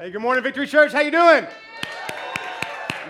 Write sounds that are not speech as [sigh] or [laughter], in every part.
Hey, good morning, Victory Church. How you doing?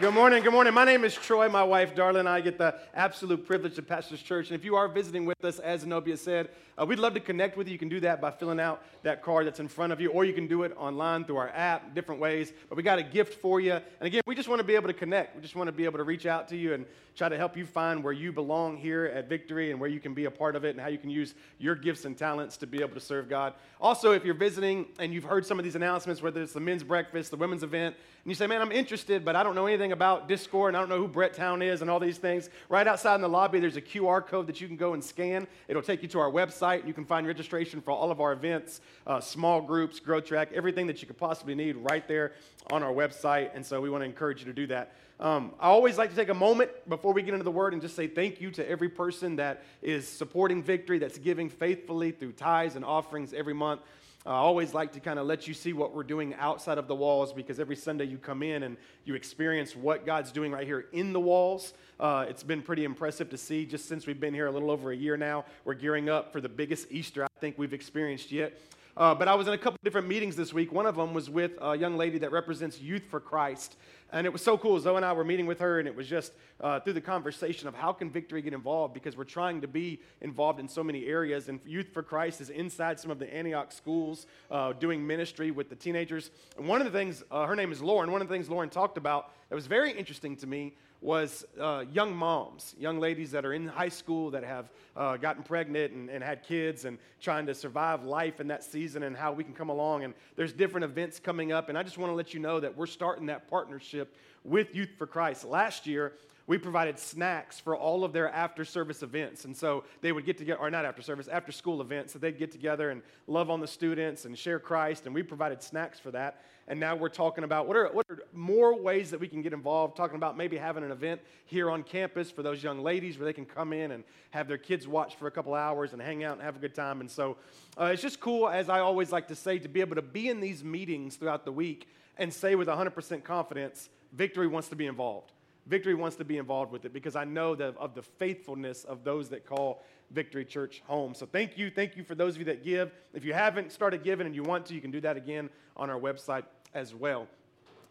Good morning. Good morning. My name is Troy. My wife, Darla, and I get the absolute privilege to pastor this church. And if you are visiting with us, as Zenobia said, uh, we'd love to connect with you. You can do that by filling out that card that's in front of you, or you can do it online through our app, different ways. But we got a gift for you. And again, we just want to be able to connect. We just want to be able to reach out to you and try to help you find where you belong here at Victory and where you can be a part of it and how you can use your gifts and talents to be able to serve God. Also, if you're visiting and you've heard some of these announcements, whether it's the men's breakfast, the women's event, and you say, man, I'm interested, but I don't know anything about Discord and I don't know who Brett Town is and all these things, right outside in the lobby, there's a QR code that you can go and scan. It'll take you to our website. You can find registration for all of our events, uh, small groups, Grow Track, everything that you could possibly need right there on our website. And so we want to encourage you to do that. Um, I always like to take a moment before we get into the word and just say thank you to every person that is supporting Victory, that's giving faithfully through tithes and offerings every month. I always like to kind of let you see what we're doing outside of the walls because every Sunday you come in and you experience what God's doing right here in the walls. Uh, it's been pretty impressive to see just since we've been here a little over a year now. We're gearing up for the biggest Easter I think we've experienced yet. Uh, but I was in a couple different meetings this week. One of them was with a young lady that represents Youth for Christ. And it was so cool. Zoe and I were meeting with her, and it was just uh, through the conversation of how can Victory get involved because we're trying to be involved in so many areas. And Youth for Christ is inside some of the Antioch schools uh, doing ministry with the teenagers. And one of the things, uh, her name is Lauren, one of the things Lauren talked about that was very interesting to me was uh, young moms, young ladies that are in high school that have uh, gotten pregnant and, and, had kids and trying to survive life in that season and how we can come along. And there's different events coming up. And I just want to let you know that we're starting that partnership with Youth for Christ. Last year, we provided snacks for all of their after service events. And so they would get together, or not after service, after school events. So they'd get together and love on the students and share Christ. And we provided snacks for that. And now we're talking about what are, what are more ways that we can get involved, talking about maybe having an event here on campus for those young ladies where they can come in and have their kids watch for a couple hours and hang out and have a good time. And so uh, it's just cool, as I always like to say, to be able to be in these meetings throughout the week and say with 100% confidence, Victory wants to be involved. Victory wants to be involved with it because I know that of the faithfulness of those that call Victory Church home. So thank you. Thank you for those of you that give. If you haven't started giving and you want to, you can do that again on our website as well.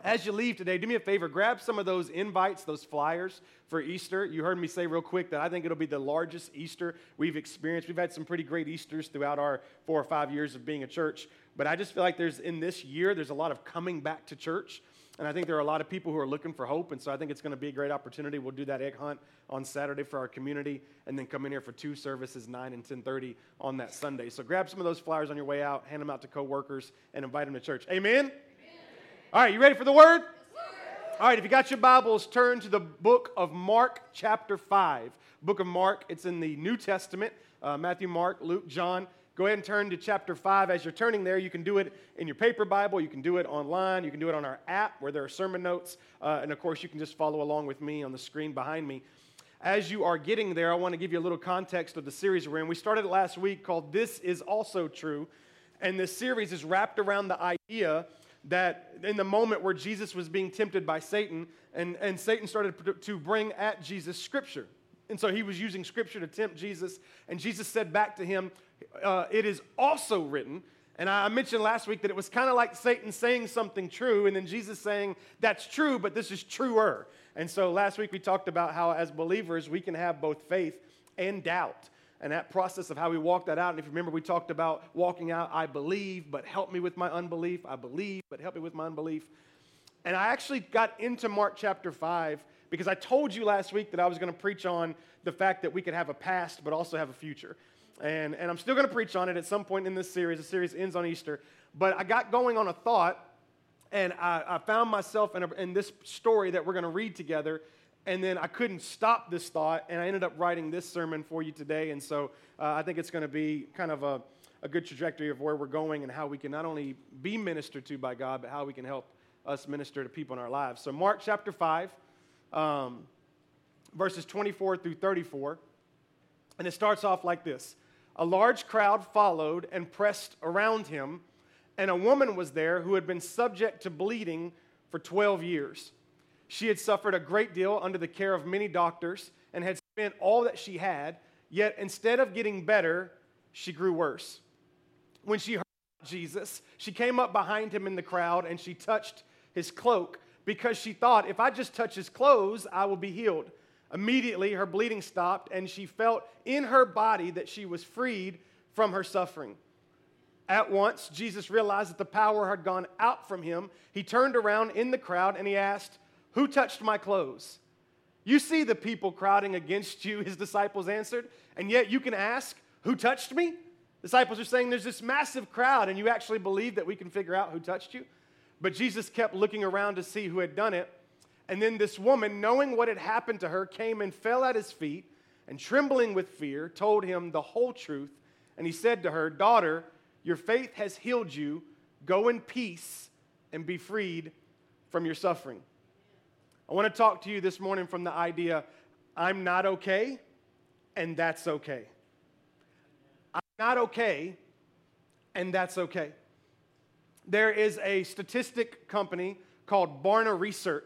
As you leave today, do me a favor, grab some of those invites, those flyers for Easter. You heard me say real quick that I think it'll be the largest Easter we've experienced. We've had some pretty great Easters throughout our four or five years of being a church, but I just feel like there's in this year, there's a lot of coming back to church. And I think there are a lot of people who are looking for hope. And so I think it's going to be a great opportunity. We'll do that egg hunt on Saturday for our community and then come in here for two services, 9 and 1030 on that Sunday. So grab some of those flyers on your way out, hand them out to coworkers, and invite them to church. Amen? Amen. All right, you ready for the word? All right, if you got your Bibles, turn to the book of Mark, chapter 5. Book of Mark, it's in the New Testament uh, Matthew, Mark, Luke, John. Go ahead and turn to chapter 5. As you're turning there, you can do it in your paper Bible, you can do it online, you can do it on our app where there are sermon notes, uh, and of course, you can just follow along with me on the screen behind me. As you are getting there, I want to give you a little context of the series we're in. We started it last week called This Is Also True, and this series is wrapped around the idea that in the moment where Jesus was being tempted by Satan, and, and Satan started to bring at Jesus scripture. And so he was using scripture to tempt Jesus, and Jesus said back to him, uh, it is also written. And I mentioned last week that it was kind of like Satan saying something true, and then Jesus saying, That's true, but this is truer. And so last week we talked about how, as believers, we can have both faith and doubt. And that process of how we walk that out. And if you remember, we talked about walking out, I believe, but help me with my unbelief. I believe, but help me with my unbelief. And I actually got into Mark chapter 5 because I told you last week that I was going to preach on the fact that we could have a past, but also have a future. And, and I'm still going to preach on it at some point in this series. The series ends on Easter. But I got going on a thought, and I, I found myself in, a, in this story that we're going to read together. And then I couldn't stop this thought, and I ended up writing this sermon for you today. And so uh, I think it's going to be kind of a, a good trajectory of where we're going and how we can not only be ministered to by God, but how we can help us minister to people in our lives. So, Mark chapter 5, um, verses 24 through 34. And it starts off like this a large crowd followed and pressed around him, and a woman was there who had been subject to bleeding for 12 years. She had suffered a great deal under the care of many doctors and had spent all that she had, yet instead of getting better, she grew worse. When she heard Jesus, she came up behind him in the crowd and she touched his cloak because she thought, if I just touch his clothes, I will be healed. Immediately, her bleeding stopped, and she felt in her body that she was freed from her suffering. At once, Jesus realized that the power had gone out from him. He turned around in the crowd and he asked, Who touched my clothes? You see the people crowding against you, his disciples answered, and yet you can ask, Who touched me? Disciples are saying there's this massive crowd, and you actually believe that we can figure out who touched you? But Jesus kept looking around to see who had done it. And then this woman, knowing what had happened to her, came and fell at his feet, and trembling with fear, told him the whole truth. And he said to her, Daughter, your faith has healed you. Go in peace and be freed from your suffering. I want to talk to you this morning from the idea I'm not okay, and that's okay. I'm not okay, and that's okay. There is a statistic company called Barna Research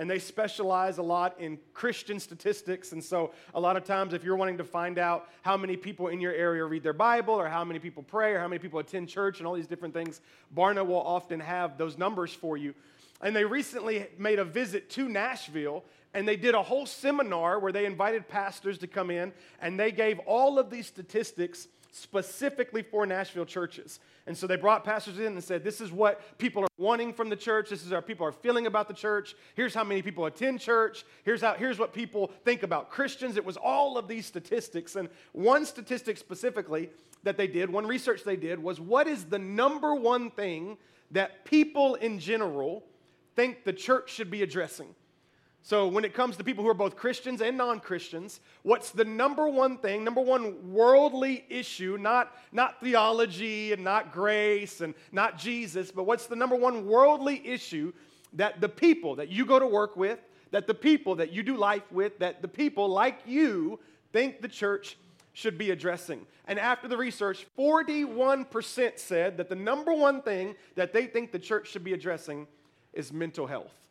and they specialize a lot in Christian statistics. And so, a lot of times, if you're wanting to find out how many people in your area read their Bible, or how many people pray, or how many people attend church, and all these different things, Barna will often have those numbers for you. And they recently made a visit to Nashville, and they did a whole seminar where they invited pastors to come in, and they gave all of these statistics specifically for Nashville churches. And so they brought pastors in and said, This is what people are wanting from the church. This is how people are feeling about the church. Here's how many people attend church. Here's, how, here's what people think about Christians. It was all of these statistics. And one statistic specifically that they did, one research they did, was what is the number one thing that people in general think the church should be addressing? So, when it comes to people who are both Christians and non Christians, what's the number one thing, number one worldly issue, not, not theology and not grace and not Jesus, but what's the number one worldly issue that the people that you go to work with, that the people that you do life with, that the people like you think the church should be addressing? And after the research, 41% said that the number one thing that they think the church should be addressing is mental health.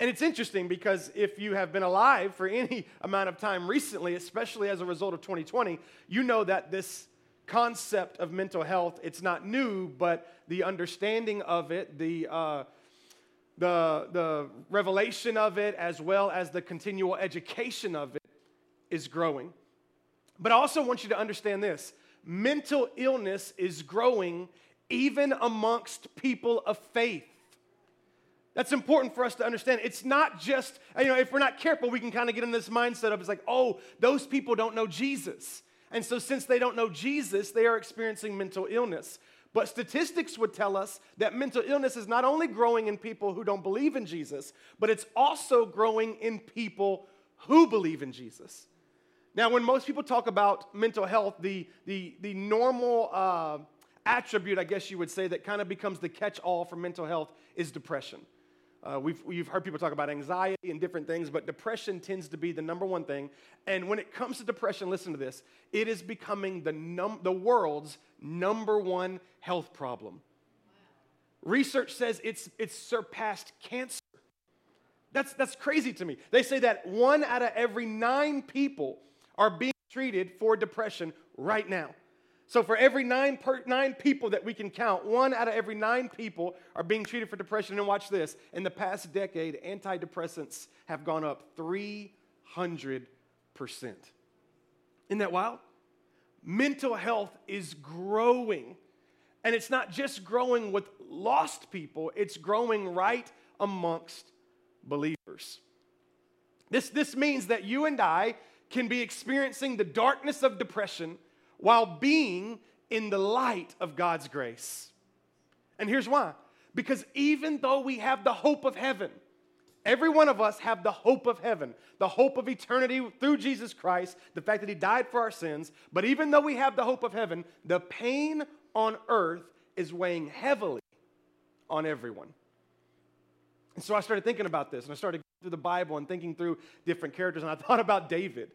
And it's interesting because if you have been alive for any [laughs] amount of time recently, especially as a result of 2020, you know that this concept of mental health, it's not new, but the understanding of it, the, uh, the, the revelation of it, as well as the continual education of it, is growing. But I also want you to understand this mental illness is growing even amongst people of faith. That's important for us to understand. It's not just, you know, if we're not careful, we can kind of get in this mindset of it's like, oh, those people don't know Jesus. And so, since they don't know Jesus, they are experiencing mental illness. But statistics would tell us that mental illness is not only growing in people who don't believe in Jesus, but it's also growing in people who believe in Jesus. Now, when most people talk about mental health, the, the, the normal uh, attribute, I guess you would say, that kind of becomes the catch all for mental health is depression. Uh, we've, we've heard people talk about anxiety and different things, but depression tends to be the number one thing. And when it comes to depression, listen to this it is becoming the, num- the world's number one health problem. Wow. Research says it's, it's surpassed cancer. That's, that's crazy to me. They say that one out of every nine people are being treated for depression right now. So, for every nine, per, nine people that we can count, one out of every nine people are being treated for depression. And watch this in the past decade, antidepressants have gone up 300%. Isn't that wild? Mental health is growing. And it's not just growing with lost people, it's growing right amongst believers. This, this means that you and I can be experiencing the darkness of depression while being in the light of God's grace. And here's why because even though we have the hope of heaven, every one of us have the hope of heaven, the hope of eternity through Jesus Christ, the fact that he died for our sins, but even though we have the hope of heaven, the pain on earth is weighing heavily on everyone. And so I started thinking about this and I started through the Bible and thinking through different characters and I [laughs] thought about David.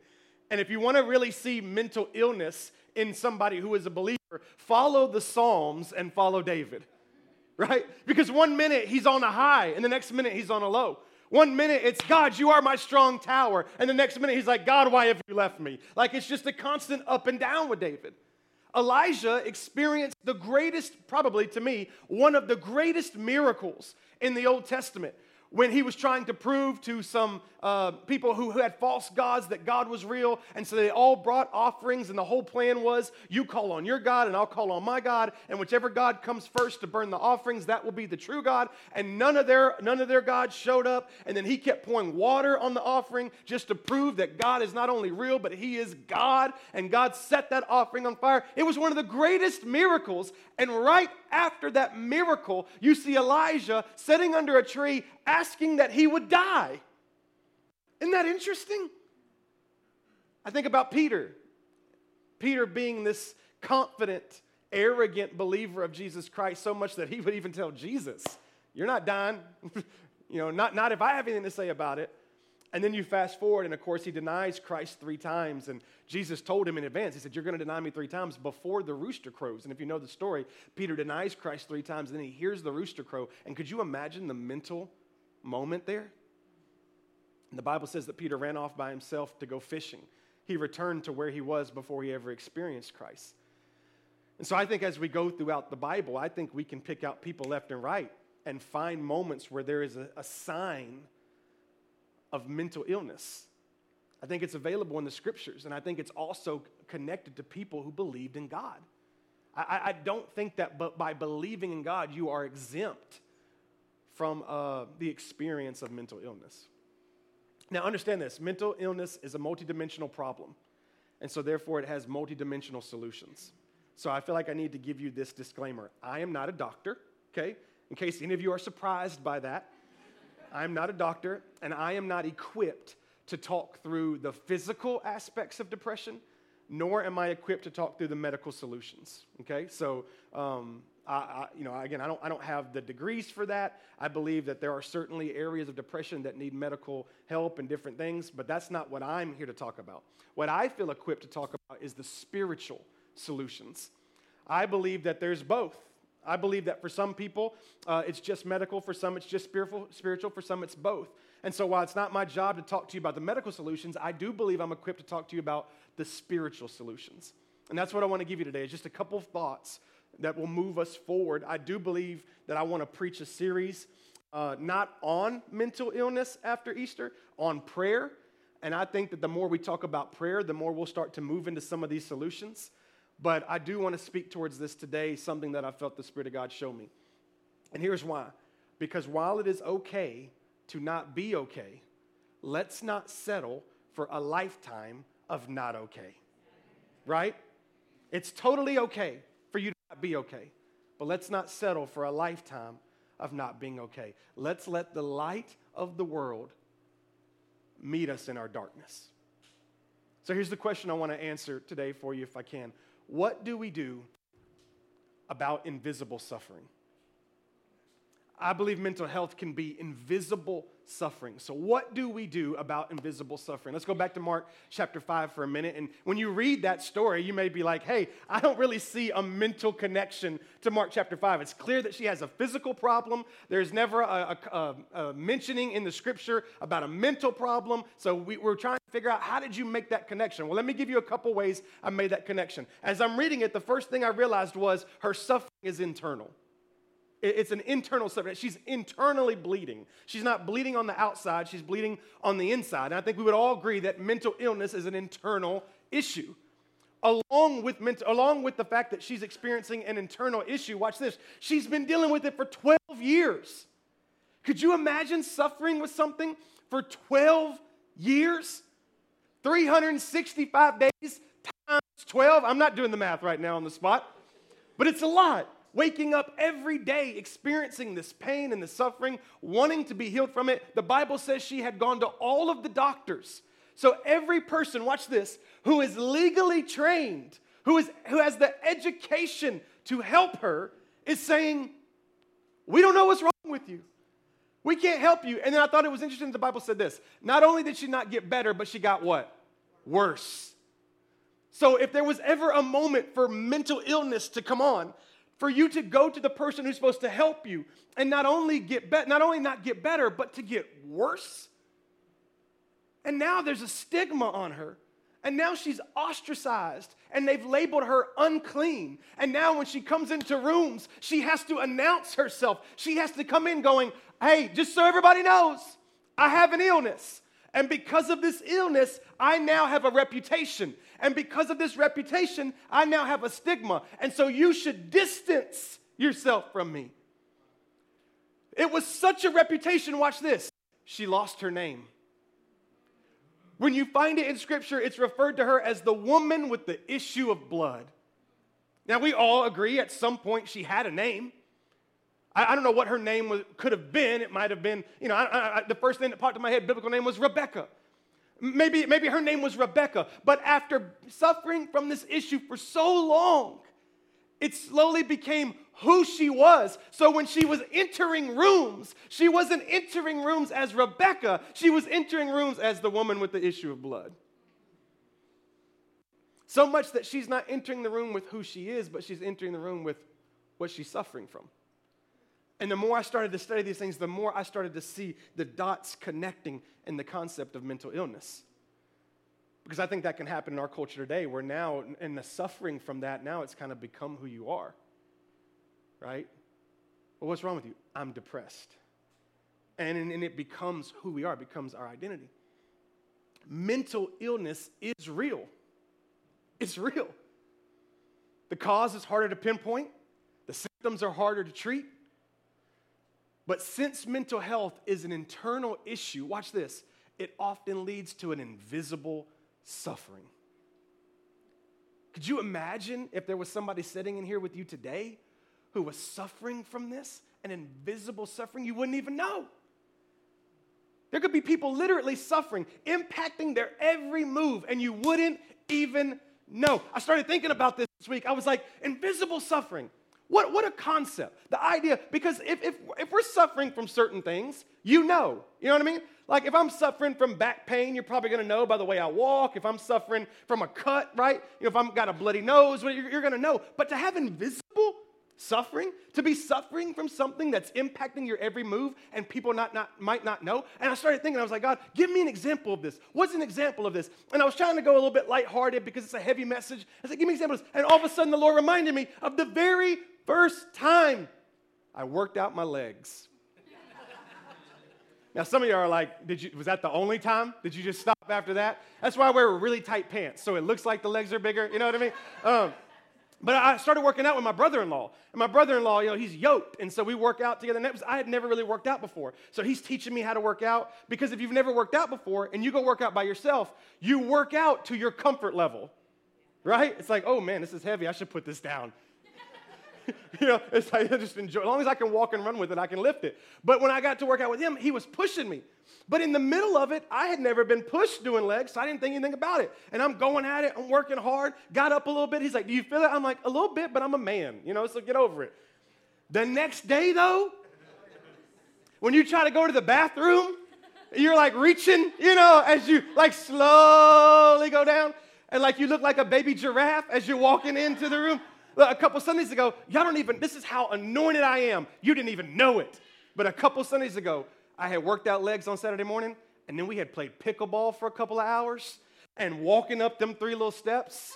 And if you want to really see mental illness in somebody who is a believer, follow the Psalms and follow David, [laughs] right? Because one minute he's on a high and the next minute he's on a low. One minute it's God, you are my strong tower. And the next minute he's like, God, why have you left me? Like it's just a constant up and down with David. Elijah experienced the greatest, probably to me, one of the greatest miracles in the Old Testament when he was trying to prove to some uh, people who, who had false gods that God was real. And so they all brought offerings, and the whole plan was you call on your God, and I'll call on my God. And whichever God comes first to burn the offerings, that will be the true God. And none of their, none of their gods showed up. And then he kept pouring water on the offering just to prove that God is not only real, but he is God. And God set that offering on fire. It was one of the greatest miracles. And right after that miracle, you see Elijah sitting under a tree asking that he would die. Isn't that interesting? I think about Peter. Peter being this confident, arrogant believer of Jesus Christ so much that he would even tell Jesus, You're not dying. [laughs] you know, not, not if I have anything to say about it. And then you fast forward, and of course, he denies Christ three times. And Jesus told him in advance, He said, You're going to deny me three times before the rooster crows. And if you know the story, Peter denies Christ three times, and then he hears the rooster crow. And could you imagine the mental moment there? And the Bible says that Peter ran off by himself to go fishing. He returned to where he was before he ever experienced Christ. And so I think as we go throughout the Bible, I think we can pick out people left and right and find moments where there is a, a sign of mental illness. I think it's available in the scriptures, and I think it's also connected to people who believed in God. I, I don't think that but by believing in God, you are exempt from uh, the experience of mental illness. Now, understand this mental illness is a multidimensional problem, and so therefore it has multidimensional solutions. So I feel like I need to give you this disclaimer I am not a doctor, okay? In case any of you are surprised by that, I'm not a doctor, and I am not equipped to talk through the physical aspects of depression, nor am I equipped to talk through the medical solutions, okay? So, um, I, I, you know, again, I don't, I don't have the degrees for that. I believe that there are certainly areas of depression that need medical help and different things, but that's not what I'm here to talk about. What I feel equipped to talk about is the spiritual solutions. I believe that there's both. I believe that for some people, uh, it's just medical, for some, it's just spiritual, spiritual, for some, it's both. And so, while it's not my job to talk to you about the medical solutions, I do believe I'm equipped to talk to you about the spiritual solutions. And that's what I want to give you today, is just a couple of thoughts that will move us forward. I do believe that I want to preach a series uh, not on mental illness after Easter, on prayer. And I think that the more we talk about prayer, the more we'll start to move into some of these solutions. But I do want to speak towards this today, something that I felt the Spirit of God show me. And here's why because while it is okay to not be okay, let's not settle for a lifetime of not okay. Right? It's totally okay for you to not be okay. But let's not settle for a lifetime of not being okay. Let's let the light of the world meet us in our darkness. So here's the question I want to answer today for you, if I can. What do we do about invisible suffering? I believe mental health can be invisible suffering. So, what do we do about invisible suffering? Let's go back to Mark chapter 5 for a minute. And when you read that story, you may be like, hey, I don't really see a mental connection to Mark chapter 5. It's clear that she has a physical problem. There's never a, a, a, mentioning in the scripture about a mental problem. So, we, we're trying figure out how did you make that connection? Well, let me give you a couple ways I made that connection. As I'm reading it, the first thing I realized was her suffering is internal. It's an internal suffering. She's internally bleeding. She's not bleeding on the outside, she's bleeding on the inside. And I think we would all agree that mental illness is an internal issue. Along with, mental, along with the fact that she's experiencing an internal issue, watch this, she's been dealing with it for 12 years. Could you imagine suffering with something for 12 years? 365 days times 12. I'm not doing the math right now on the spot, but it's a lot waking up every day experiencing this pain and the suffering, wanting to be healed from it. The Bible says she had gone to all of the doctors. So every person, watch this, who is legally trained, who, is, who has the education to help her, is saying, We don't know what's wrong with you. We can't help you. And then I thought it was interesting the Bible said this. Not only did she not get better, but she got what? Worse. So if there was ever a moment for mental illness to come on, for you to go to the person who's supposed to help you and not only get be- not only not get better but to get worse and now there's a stigma on her And now she's ostracized and they've labeled her unclean. And now when she comes into rooms, she has to announce herself. She has to come in going, Hey, just so everybody knows, I have an illness. And because of this illness, I now have a reputation. And because of this reputation, I now have a stigma. And so you should distance yourself from me. It was such a reputation. Watch this. She lost her name. When you find it in Scripture, it's referred to her as the woman with the issue of blood. Now, we all agree at some point she had a name. I, I don't know what her name was, could have been. It might have been, you know, I, I, the first thing that popped in my head, biblical name was Rebecca. Maybe, maybe her name was Rebecca. But after suffering from this issue for so long, it slowly became who she was. So when she was entering rooms, she wasn't entering rooms as Rebecca, she was entering rooms as the woman with the issue of blood. So much that she's not entering the room with who she is, but she's entering the room with what she's suffering from. And the more I started to study these things, the more I started to see the dots connecting in the concept of mental illness. Because I think that can happen in our culture today, where now, in the suffering from that, now it's kind of become who you are right? Well, what's wrong with you? I'm depressed. And, and it becomes who we are, it becomes our identity. Mental illness is real. It's real. The cause is harder to pinpoint, the symptoms are harder to treat. But since mental health is an internal issue, watch this, it often leads to an invisible suffering. Could you imagine if there was somebody sitting in here with you today who was suffering from this, an invisible suffering you wouldn't even know. There could be people literally suffering, impacting their every move, and you wouldn't even know. I started thinking about this this week. I was like, invisible suffering. What, what a concept. The idea, because if, if, if we're suffering from certain things, you know. You know what I mean? Like if I'm suffering from back pain, you're probably gonna know by the way I walk. If I'm suffering from a cut, right? You know, if I've got a bloody nose, you're, you're gonna know. But to have invisible Suffering? To be suffering from something that's impacting your every move and people not, not, might not know? And I started thinking, I was like, God, give me an example of this. What's an example of this? And I was trying to go a little bit lighthearted because it's a heavy message. I said, give me an example of this. And all of a sudden, the Lord reminded me of the very first time I worked out my legs. Now, some of you are like, did you, was that the only time? Did you just stop after that? That's why I wear really tight pants, so it looks like the legs are bigger. You know what I mean? Um, but I started working out with my brother-in-law, and my brother-in-law, you know, he's yoked, and so we work out together. And was, I had never really worked out before, so he's teaching me how to work out. Because if you've never worked out before, and you go work out by yourself, you work out to your comfort level, right? It's like, oh man, this is heavy. I should put this down. [laughs] you know, it's like I just enjoy. As long as I can walk and run with it, I can lift it. But when I got to work out with him, he was pushing me. But in the middle of it, I had never been pushed doing legs, so I didn't think anything about it. And I'm going at it, I'm working hard, got up a little bit. He's like, Do you feel it? I'm like, A little bit, but I'm a man, you know, so get over it. The next day, though, when you try to go to the bathroom, you're like reaching, you know, as you like slowly go down, and like you look like a baby giraffe as you're walking into the room. A couple Sundays ago, y'all don't even, this is how anointed I am. You didn't even know it. But a couple Sundays ago, I had worked out legs on Saturday morning, and then we had played pickleball for a couple of hours. And walking up them three little steps,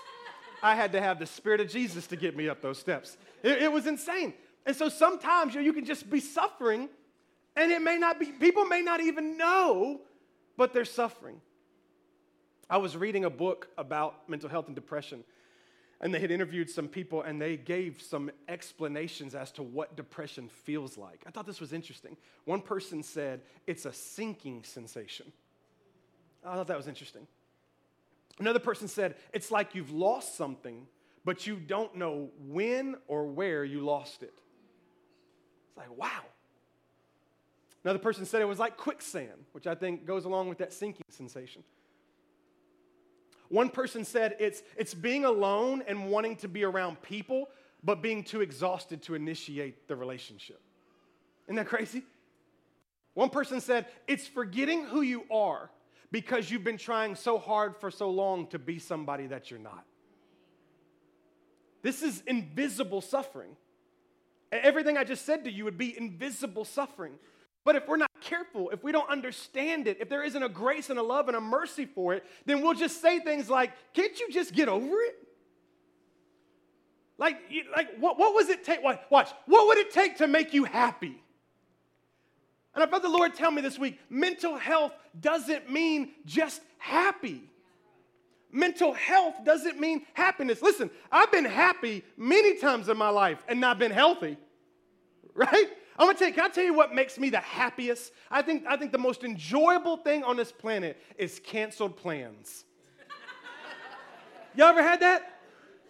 I had to have the Spirit of Jesus to get me up those steps. It, it was insane. And so sometimes you, know, you can just be suffering, and it may not be, people may not even know, but they're suffering. I was reading a book about mental health and depression and they had interviewed some people and they gave some explanations as to what depression feels like. I thought this was interesting. One person said it's a sinking sensation. I thought that was interesting. Another person said it's like you've lost something, but you don't know when or where you lost it. It's like, wow. Another person said it was like quicksand, which I think goes along with that sinking sensation. One person said it's, it's being alone and wanting to be around people, but being too exhausted to initiate the relationship. Isn't that crazy? One person said it's forgetting who you are because you've been trying so hard for so long to be somebody that you're not. This is invisible suffering. Everything I just said to you would be invisible suffering. But if we're not careful, if we don't understand it, if there isn't a grace and a love and a mercy for it, then we'll just say things like, Can't you just get over it? Like, like what, what was it take? Watch, what would it take to make you happy? And I felt the Lord tell me this week mental health doesn't mean just happy. Mental health doesn't mean happiness. Listen, I've been happy many times in my life and not been healthy, [laughs] right? I'm gonna tell you, can I tell you what makes me the happiest? I think, I think the most enjoyable thing on this planet is canceled plans. Y'all ever had that?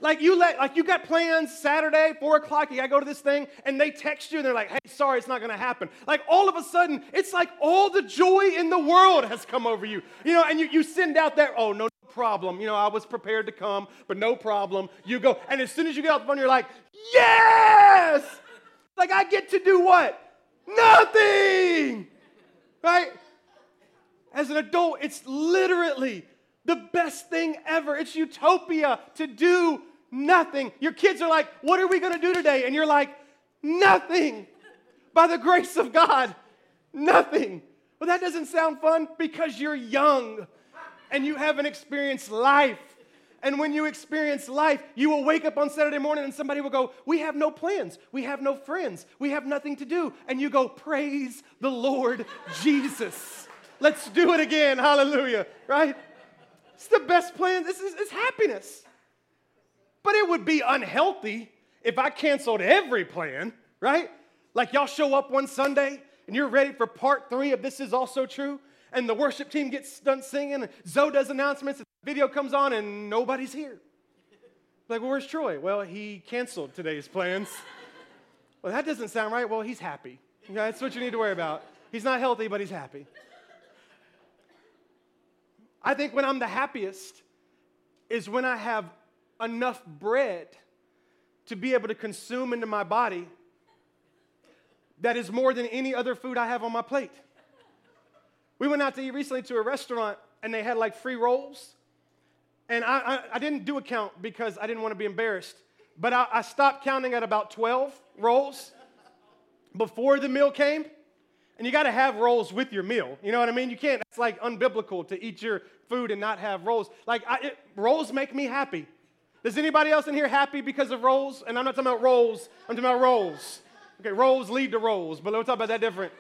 Like you let, like you got plans Saturday, four o'clock, you gotta go to this thing, and they text you and they're like, hey, sorry, it's not gonna happen. Like all of a sudden, it's like all the joy in the world has come over you. You know, and you, you send out that, oh, no problem. You know, I was prepared to come, but no problem. You go, and as soon as you get off the phone, you're like, yes! Like I get to do what? Nothing! Right? As an adult, it's literally the best thing ever. It's utopia to do nothing. Your kids are like, What are we going to do today? And you're like, Nothing. By the grace of God, nothing. Well, that doesn't sound fun because you're young and you haven't experienced life. And when you experience life, you will wake up on Saturday morning and somebody will go, We have no plans. We have no friends. We have nothing to do. And you go, Praise the Lord Jesus. Let's do it again. Hallelujah. Right? It's the best plan. This is it's happiness. But it would be unhealthy if I canceled every plan, right? Like y'all show up one Sunday and you're ready for part three of This Is Also True, and the worship team gets done singing, and Zoe does announcements, video comes on, and nobody's here. Like, well, where's Troy? Well, he canceled today's plans. well, that doesn't sound right. Well, he's happy. That's what you need to worry about. He's not healthy, but he's happy. I think when I'm the happiest is when I have enough bread to be able to consume into my body that is more than any other food I have on my plate. We went out to eat recently to a restaurant and they had like free rolls. And I, I, I didn't do a count because I didn't want to be embarrassed. But I, I stopped counting at about 12 rolls before the meal came. And you got to have rolls with your meal. You know what I mean? You can't, it's like unbiblical to eat your food and not have rolls. Like, I, it, rolls make me happy. Does anybody else in here happy because of rolls? And I'm not talking about rolls, I'm talking about rolls. Okay, rolls lead to rolls, but we'll talk about that different.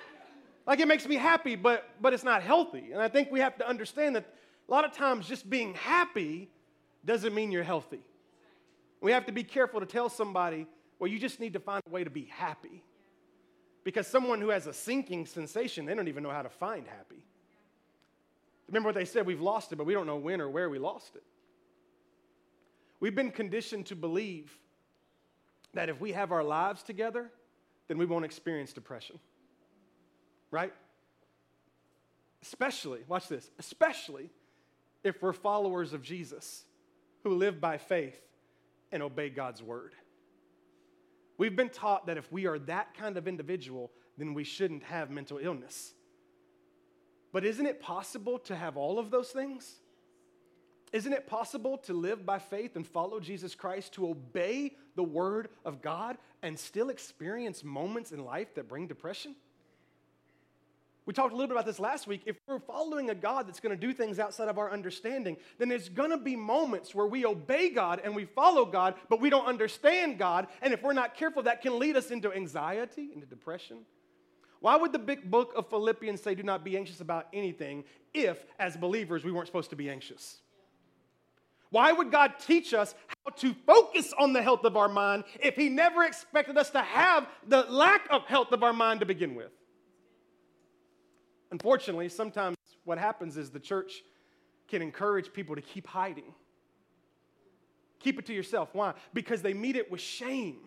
Like, it makes me happy, but, but it's not healthy. And I think we have to understand that a lot of times just being happy doesn't mean you're healthy. We have to be careful to tell somebody, well, you just need to find a way to be happy. Because someone who has a sinking sensation, they don't even know how to find happy. Remember what they said? We've lost it, but we don't know when or where we lost it. We've been conditioned to believe that if we have our lives together, then we won't experience depression. Right? Especially, watch this, especially if we're followers of Jesus who live by faith and obey God's word. We've been taught that if we are that kind of individual, then we shouldn't have mental illness. But isn't it possible to have all of those things? Isn't it possible to live by faith and follow Jesus Christ, to obey the word of God, and still experience moments in life that bring depression? We talked a little bit about this last week. If we're following a God that's going to do things outside of our understanding, then there's going to be moments where we obey God and we follow God, but we don't understand God. And if we're not careful, that can lead us into anxiety, into depression. Why would the big book of Philippians say, do not be anxious about anything, if as believers we weren't supposed to be anxious? Why would God teach us how to focus on the health of our mind if He never expected us to have the lack of health of our mind to begin with? Unfortunately, sometimes what happens is the church can encourage people to keep hiding. Keep it to yourself. Why? Because they meet it with shame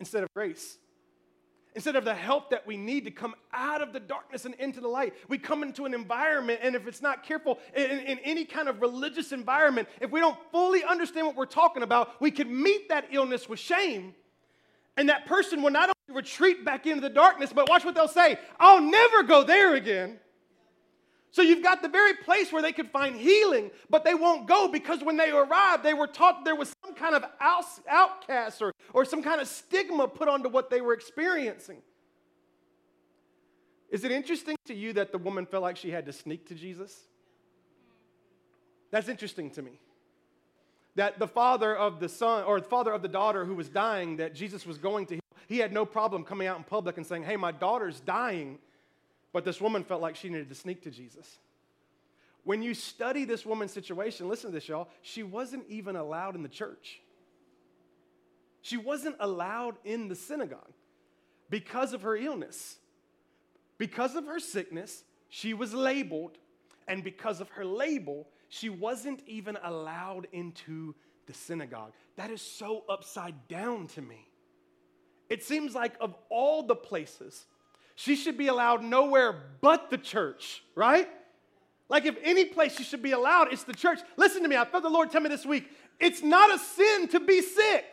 instead of grace. Instead of the help that we need to come out of the darkness and into the light, we come into an environment, and if it's not careful, in, in, any kind of religious environment, if we don't fully understand what we're talking about, we can meet that illness with shame. And that person will not retreat back into the darkness, but watch what they'll say I'll never go there again. So you've got the very place where they could find healing, but they won't go because when they arrived, they were taught there was some kind of outcast or, or some kind of stigma put onto what they were experiencing. Is it interesting to you that the woman felt like she had to sneak to Jesus? That's interesting to me. That the father of the son, or the father of the daughter who was dying, that Jesus was going to he had no problem coming out in public and saying, Hey, my daughter's dying. But this woman felt like she needed to sneak to Jesus. When you study this woman's situation, listen to this, y'all, she wasn't even allowed in the church. She wasn't allowed in the synagogue because of her illness. Because of her sickness, she was labeled, and because of her label, she wasn't even allowed into the synagogue. That is so upside down to me. It seems like of all the places, she should be allowed nowhere but the church, right? Like if any place she should be allowed, it's the church. Listen to me, I felt the Lord tell me this week, it's not a sin to be sick.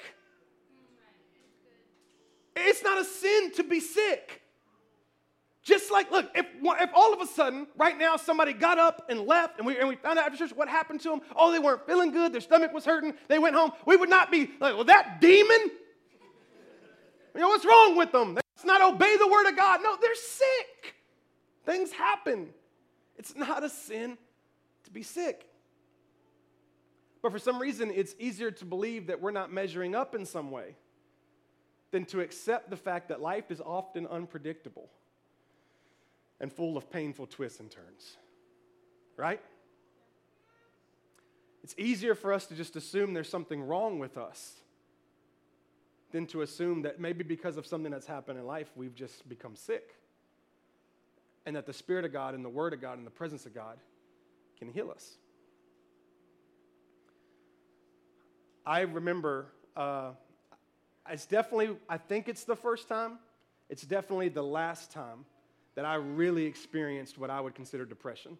It's not a sin to be sick. Just like, look, if, if all of a sudden, right now, somebody got up and left and we, and we found out after church what happened to them, oh, they weren't feeling good, their stomach was hurting, they went home, we would not be like, well, that demon, you know, what's wrong with them? Let's not obey the word of God. No, they're sick. Things happen. It's not a sin to be sick. But for some reason, it's easier to believe that we're not measuring up in some way than to accept the fact that life is often unpredictable and full of painful twists and turns. Right? It's easier for us to just assume there's something wrong with us than to assume that maybe because of something that's happened in life, we've just become sick. And that the Spirit of God and the Word of God and the presence of God can heal us. I remember, uh, it's definitely, I think it's the first time, it's definitely the last time that I really experienced what I would consider depression.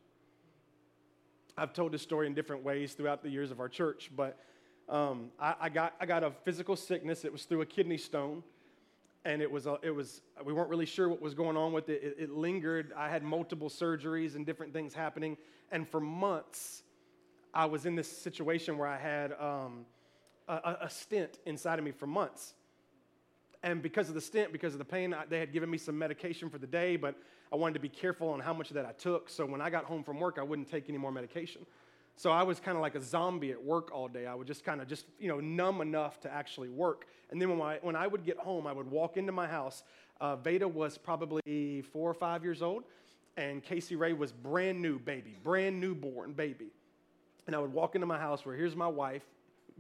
I've told this story in different ways throughout the years of our church, but um, I, I, got, I got a physical sickness. It was through a kidney stone, and it was, a, it was we weren't really sure what was going on with it. it. It lingered. I had multiple surgeries and different things happening, and for months, I was in this situation where I had um, a, a stent inside of me for months. And because of the stent, because of the pain, they had given me some medication for the day, but I wanted to be careful on how much of that I took. So when I got home from work, I wouldn't take any more medication. So I was kind of like a zombie at work all day. I would just kind of just, you know, numb enough to actually work. And then when I, when I would get home, I would walk into my house. Uh, Veda was probably four or five years old, and Casey Ray was brand new baby, brand newborn baby. And I would walk into my house where here's my wife,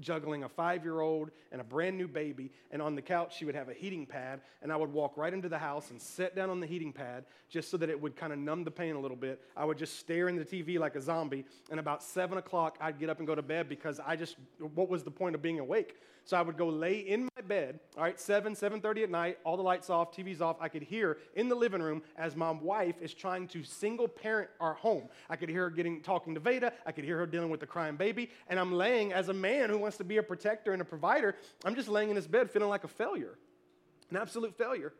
juggling a five year old and a brand new baby. And on the couch, she would have a heating pad. And I would walk right into the house and sit down on the heating pad just so that it would kind of numb the pain a little bit. I would just stare in the TV like a zombie. And about seven o'clock, I'd get up and go to bed because I just, what was the point of being awake? So I would go lay in my bed, all right, 7, 7.30 at night, all the lights off, TV's off. I could hear in the living room as my wife is trying to single parent our home. I could hear her getting talking to Veda. I could hear her dealing with the crying baby. And I'm laying as a man who wants to be a protector and a provider. I'm just laying in this bed feeling like a failure, an absolute failure.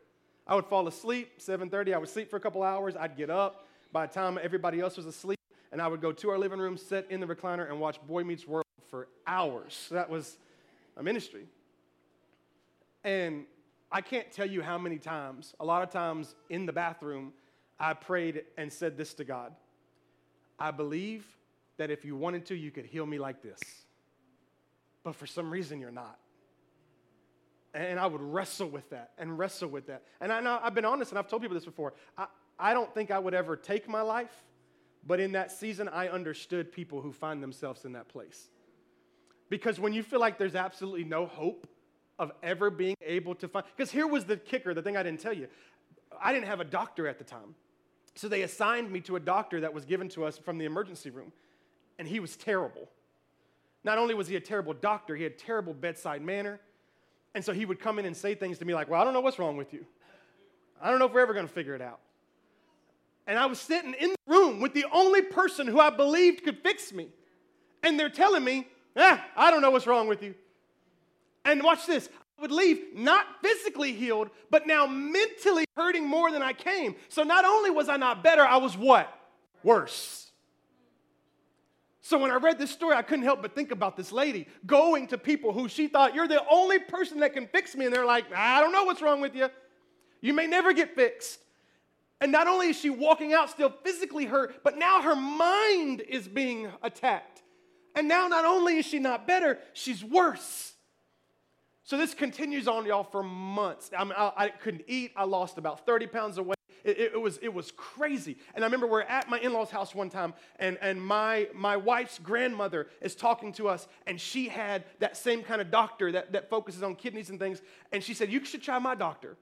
I would fall asleep, 7.30. I would sleep for a couple hours. I'd get up. By the time everybody else was asleep, and I would go to our living room, sit in the recliner, and watch Boy Meets World for hours. That was a ministry. And I can't tell you how many times, a lot of times in the bathroom, I prayed and said this to God I believe that if you wanted to, you could heal me like this. But for some reason, you're not. And I would wrestle with that and wrestle with that. And I know I've been honest and I've told people this before. I, I don't think I would ever take my life, but in that season, I understood people who find themselves in that place. Because when you feel like there's absolutely no hope of ever being able to find, because here was the kicker, the thing I didn't tell you. I didn't have a doctor at the time. So they assigned me to a doctor that was given to us from the emergency room, and he was terrible. Not only was he a terrible doctor, he had terrible bedside manner. And so he would come in and say things to me like, Well, I don't know what's wrong with you. I don't know if we're ever going to figure it out. And I was sitting in the room with the only person who I believed could fix me. And they're telling me, Eh, I don't know what's wrong with you. And watch this. I would leave not physically healed, but now mentally hurting more than I came. So not only was I not better, I was what? Worse. So when I read this story, I couldn't help but think about this lady going to people who she thought, you're the only person that can fix me. And they're like, I don't know what's wrong with you. You may never get fixed. And not only is she walking out still physically hurt, but now her mind is being attacked. And now not only is she not better, she's worse. So this continues on, y'all, for months. I, mean, I, I couldn't eat. I lost about 30 pounds of weight. It, it, it, was, it was crazy. And I remember we're at my in law's house one time, and, and my, my wife's grandmother is talking to us, and she had that same kind of doctor that, that focuses on kidneys and things. And she said, You should try my doctor.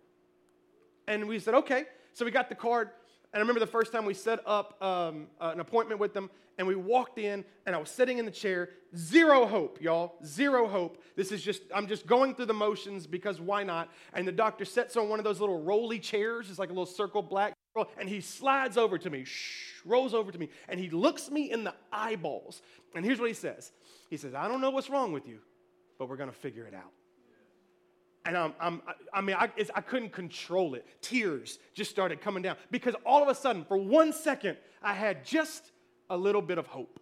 And we said, Okay. So we got the card. And I remember the first time we set up um, uh, an appointment with them, and we walked in, and I was sitting in the chair. Zero hope, y'all. Zero hope. This is just, I'm just going through the motions because why not? And the doctor sits on one of those little rolly chairs. It's like a little circle black. And he slides over to me, shh, rolls over to me, and he looks me in the eyeballs. And here's what he says He says, I don't know what's wrong with you, but we're to figure it out. And I'm, I'm, i mean, I, I couldn't control it. Tears just started coming down because all of a sudden, for one second, I had just a little bit of hope.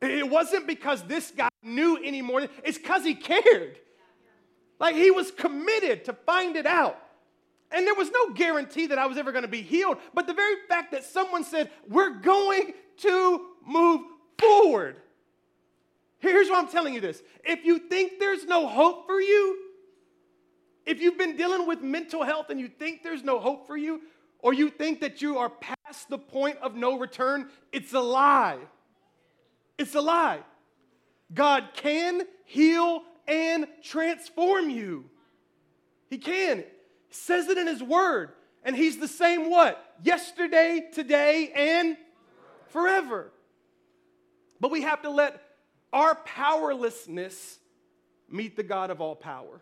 It wasn't because this guy knew anymore, it's because he cared. Like he was committed to find it out. And there was no guarantee that I was ever going to be healed. But the very fact that someone said, We're going to move forward. Here's why I'm telling you this. If you think there's no hope for you, if you've been dealing with mental health and you think there's no hope for you, or you think that you are past the point of no return, it's a lie. It's a lie. God can heal and transform you. He can. He says it in His Word. And He's the same what? Yesterday, today, and forever. But we have to let our powerlessness meet the God of all power.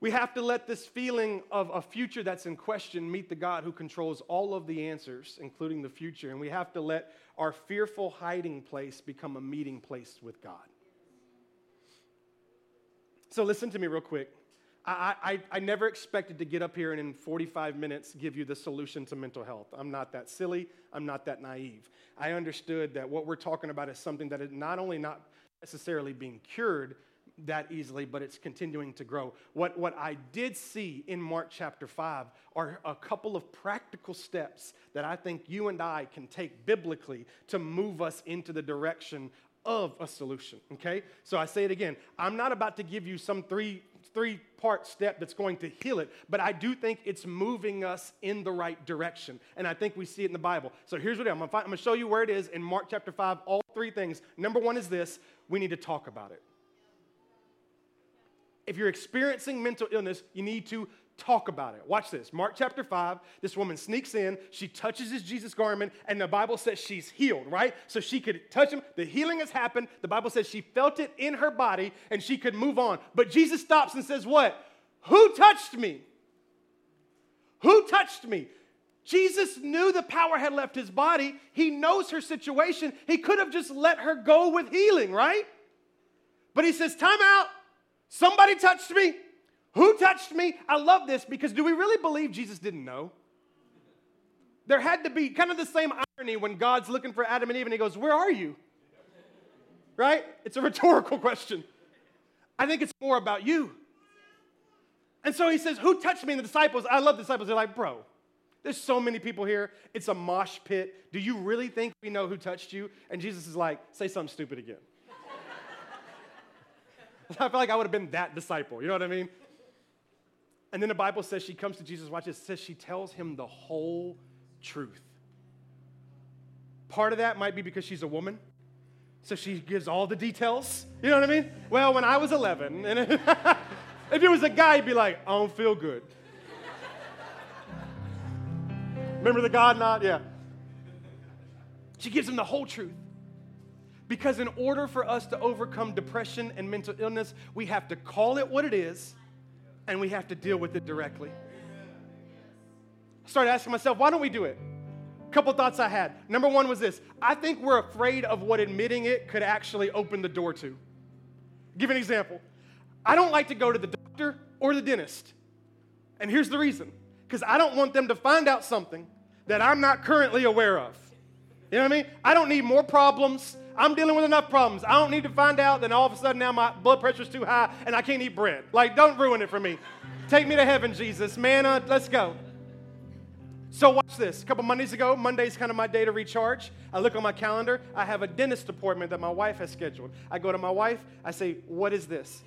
We have to let this feeling of a future that's in question meet the God who controls all of the answers, including the future. And we have to let our fearful hiding place become a meeting place with God. So, listen to me real quick. I, I, I, never expected to get up here and in 45 minutes give you the solution to mental health. I'm not that silly. I'm not that naive. I understood that what we're talking about is something that is not only not necessarily being cured, that easily, but it's continuing to grow. What, what I did see in Mark chapter 5 are a couple of practical steps that I think you and I can take biblically to move us into the direction of a solution. Okay? So I say it again. I'm not about to give you some three three part step that's going to heal it, but I do think it's moving us in the right direction. And I think we see it in the Bible. So here's what I'm going to I'm to show you where it is in Mark chapter 5, all three things. Number one is this we need to talk about it. If you're experiencing mental illness, you need to talk about it. Watch this. Mark chapter 5, this woman sneaks in, she touches his Jesus garment, and the Bible says she's healed, right? So she could touch him. The healing has happened. The Bible says she felt it in her body and she could move on. But Jesus stops and says, What? Who touched me? Who touched me? Jesus knew the power had left his body. He knows her situation. He could have just let her go with healing, right? But he says, Time out. Somebody touched me. Who touched me? I love this because do we really believe Jesus didn't know? There had to be kind of the same irony when God's looking for Adam and Eve and he goes, Where are you? Right? It's a rhetorical [laughs] question. I think it's more about you. And so he says, Who touched me? And the disciples, I love the disciples, they're like, Bro, there's so many people here. It's a mosh pit. Do you really think we know who touched you? And Jesus is like, Say something stupid again. [laughs] I feel like I would have been that disciple. You know what I mean? And then the Bible says she comes to Jesus, watch this, says she tells him the whole truth. Part of that might be because she's a woman. So she gives all the details. You know what I mean? Well, when I was 11, [laughs] and if it was a guy, he'd be like, I don't feel good. Remember the God nod? Yeah. She gives him the whole truth. Because in order for us to overcome depression and mental illness, we have to call it what it is and we have to deal with it directly. I started asking myself, why don't we do it? A couple thoughts I had. Number one was this I think we're afraid of what admitting it could actually open the door to. Give an example. I don't like to go to the doctor or the dentist. And here's the reason because I don't want them to find out something that I'm not currently aware of. You know what I mean? I don't need more problems. I'm dealing with enough problems. I don't need to find out that all of a sudden now my blood pressure's too high and I can't eat bread. Like, don't ruin it for me. Take me to heaven, Jesus. Man, uh, let's go. So watch this. A couple Mondays ago, Monday's kind of my day to recharge. I look on my calendar. I have a dentist appointment that my wife has scheduled. I go to my wife. I say, "What is this?"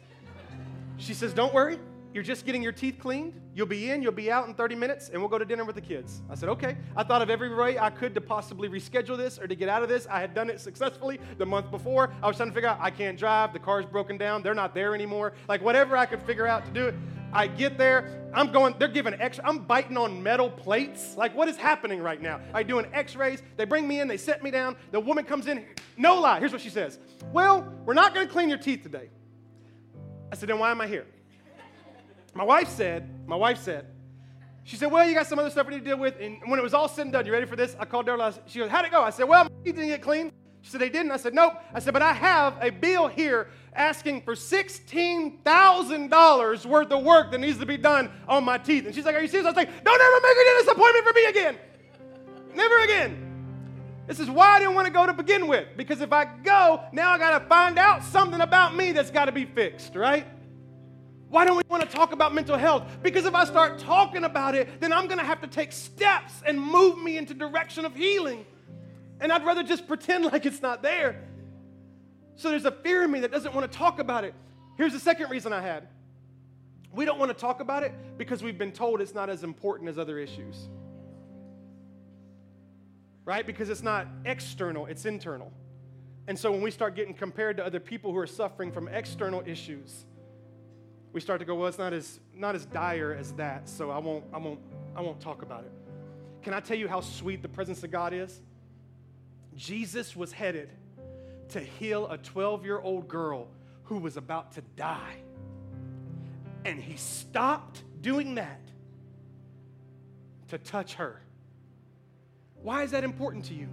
She says, "Don't worry. You're just getting your teeth cleaned. You'll be in, you'll be out in 30 minutes, and we'll go to dinner with the kids. I said, okay. I thought of every way I could to possibly reschedule this or to get out of this. I had done it successfully the month before. I was trying to figure out, I can't drive, the car's broken down, they're not there anymore. Like, whatever I could figure out to do it. I get there, I'm going, they're giving extra, I'm biting on metal plates. Like, what is happening right now? I doing x rays, they bring me in, they set me down. The woman comes in, no lie, here's what she says Well, we're not gonna clean your teeth today. I said, then why am I here? My wife said, my wife said, she said, well, you got some other stuff we need to deal with. And when it was all said and done, you ready for this? I called Darla. She goes, how'd it go? I said, well, my didn't get clean. She said, they didn't. I said, nope. I said, but I have a bill here asking for $16,000 worth of work that needs to be done on my teeth. And she's like, are you serious? I was like, don't ever make a dentist appointment for me again. Never again. This is why I didn't want to go to begin with. Because if I go, now I got to find out something about me that's got to be fixed, right? Why don't we want to talk about mental health? Because if I start talking about it, then I'm going to have to take steps and move me into direction of healing. And I'd rather just pretend like it's not there. So there's a fear in me that doesn't want to talk about it. Here's the second reason I had. We don't want to talk about it because we've been told it's not as important as other issues. Right? Because it's not external, it's internal. And so when we start getting compared to other people who are suffering from external issues, we start to go, well, it's not as, not as dire as that, so I won't, I, won't, I won't talk about it. Can I tell you how sweet the presence of God is? Jesus was headed to heal a 12 year old girl who was about to die. And he stopped doing that to touch her. Why is that important to you?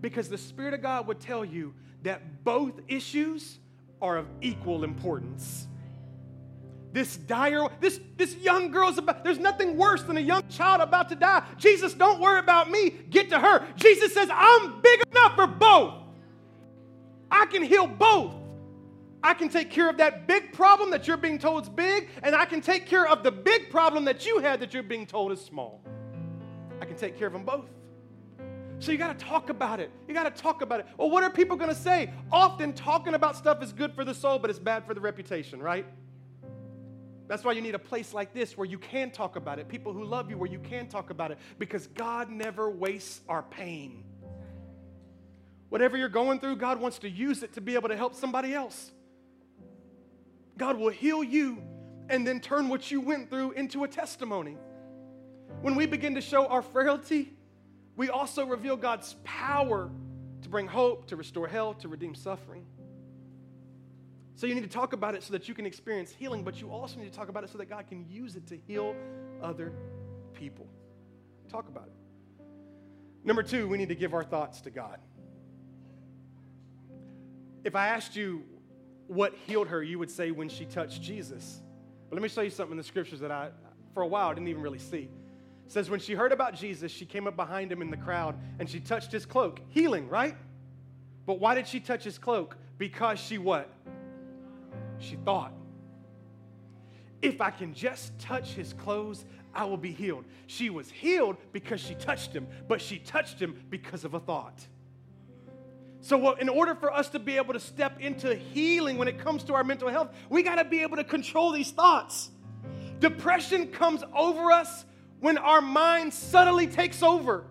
Because the Spirit of God would tell you that both issues are of equal importance this dire, this, this young girl's about, there's nothing worse than a young child about to die. Jesus, don't worry about me, get to her. Jesus says, I'm big enough for both. I can heal both. I can take care of that big problem that you're being told is big, and I can take care of the big problem that you had that you're being told is small. I can take care of them both. So you got to talk about it. You got to talk about it. Well, what are people going to say? Often talking about stuff is good for the soul, but it's bad for the reputation, right? That's why you need a place like this where you can talk about it. People who love you, where you can talk about it. Because God never wastes our pain. Whatever you're going through, God wants to use it to be able to help somebody else. God will heal you and then turn what you went through into a testimony. When we begin to show our frailty, we also reveal God's power to bring hope, to restore health, to redeem suffering. So you need to talk about it so that you can experience healing, but you also need to talk about it so that God can use it to heal other people. Talk about it. Number two, we need to give our thoughts to God. If I asked you what healed her, you would say when she touched Jesus. But let me show you something in the scriptures that I, for a while, didn't even really see. It says, when she heard about Jesus, she came up behind him in the crowd and she touched his cloak. Healing, right? But why did she touch his cloak? Because she what? She thought. If I can just touch his clothes, I will be healed. She was healed because she touched him, but she touched him because of a thought. So, in order for us to be able to step into healing when it comes to our mental health, we got to be able to control these thoughts. Depression comes over us when our mind subtly takes over.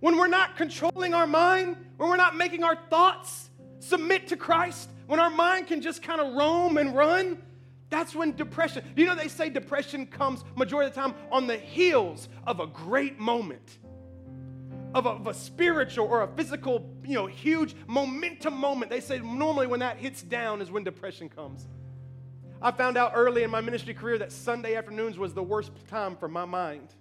When we're not controlling our mind, when we're not making our thoughts submit to Christ, when our mind can just kind of roam and run, that's when depression. Do you know they say depression comes majority of the time on the heels of a great moment, of a, of a, spiritual or a physical, you know, huge momentum moment. They say normally when that hits down is when depression comes. I found out early in my ministry career that Sunday afternoons was the worst time for my mind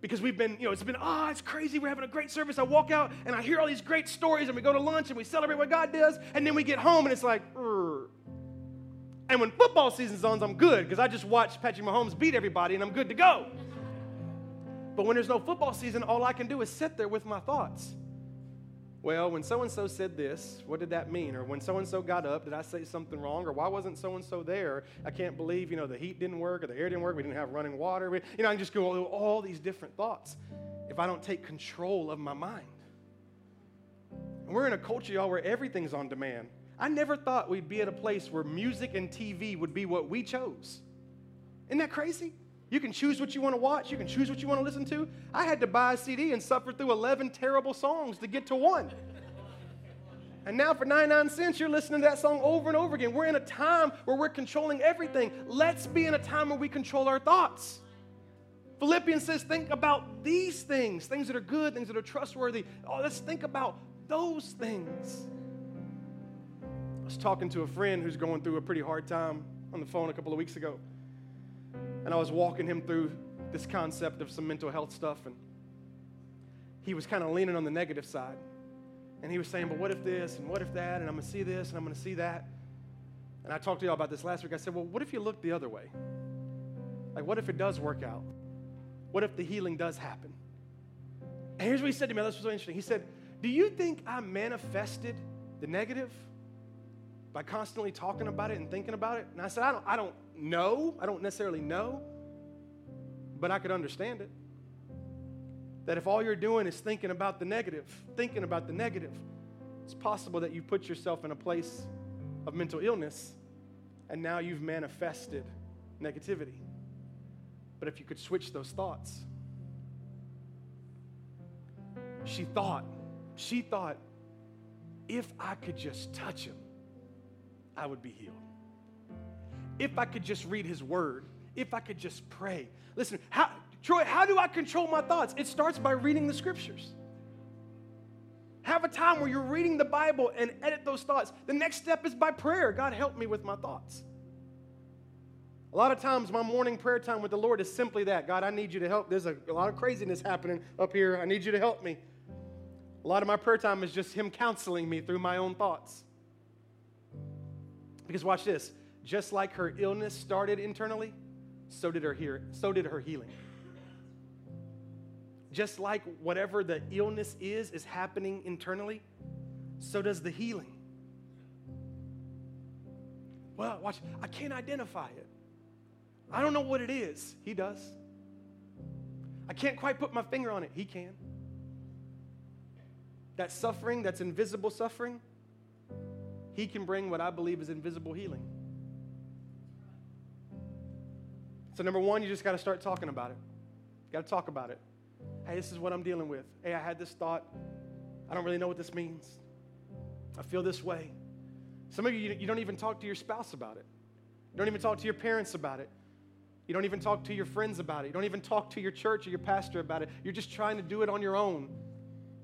because we've been, you know, it's been, ah, oh, it's crazy. We're having a great service. I walk out and I hear all these great stories, and we go to lunch and we celebrate what God does, and then we get home and it's like, Rrr. and when football season's on, I'm good because I just watch Patrick Mahomes beat everybody and I'm good to go. But when there's no football season, all I can do is sit there with my thoughts. Well, when so and so said this, what did that mean? Or when so and so got up, did I say something wrong? Or why wasn't so and so there? I can't believe, you know, the heat didn't work or the air didn't work. We didn't have running water. We, you know, I can just go all these different thoughts if I don't take control of my mind. And we're in a culture, y'all, where everything's on demand. I never thought we'd be at a place where music and TV would be what we chose. Isn't that crazy? You can choose what you want to watch. You can choose what you want to listen to. I had to buy a CD and suffer through 11 terrible songs to get to one. And now for 99 cents, you're listening to that song over and over again. We're in a time where we're controlling everything. Let's be in a time where we control our thoughts. Philippians says, think about these things, things that are good, things that are trustworthy. Oh, let's think about those things. I was talking to a friend who's going through a pretty hard time on the phone a couple of weeks ago. And I was walking him through this concept of some mental health stuff, and he was kind of leaning on the negative side. And he was saying, But what if this, and what if that, and I'm to see this, and I'm to see that. And I talked to y'all about this last week. I said, Well, what if you look the other way? Like, what if it does work out? What if the healing does happen? And here's what he said to me. This was so interesting. He said, Do you think I manifested the negative by constantly talking about it and thinking about it? And I said, I don't, I don't know. I don't necessarily know, but I could understand it. That if all you're doing is thinking about the negative, thinking about the negative, it's possible that you put yourself in a place of mental illness and now you've manifested negativity. But if you could switch those thoughts, she thought, she thought, if I could just touch him, I would be healed if I could just read his word, if I could just pray. Listen, how, Troy, how do I control my thoughts? It starts by reading the scriptures. Have a time where you're reading the Bible and edit those thoughts. The next step is by prayer. God, help me with my thoughts. A lot of times, my morning prayer time with the Lord is simply that God, I need you to help. There's a, a lot of craziness happening up here. I need you to help me. A lot of my prayer time is just Him counseling me through my own thoughts. Because watch this just like her illness started internally, so did her, hear, so did her healing. Just like whatever the illness is is happening internally, so does the healing. Well, watch, I can't identify it. I don't know what it is. He does. I can't quite put my finger on it. He can. That suffering, that's invisible suffering, He can bring what I believe is invisible healing. So, number one, you just got to start talking about it. Got to talk about it. Hey, this is what I'm dealing with. Hey, I had this thought. I don't really know what this means. I feel this way. Some of you, you don't even talk to your spouse about it. You don't even talk to your parents about it. You don't even talk to your friends about it. You don't even talk to your church or your pastor about it. You're just trying to do it on your own.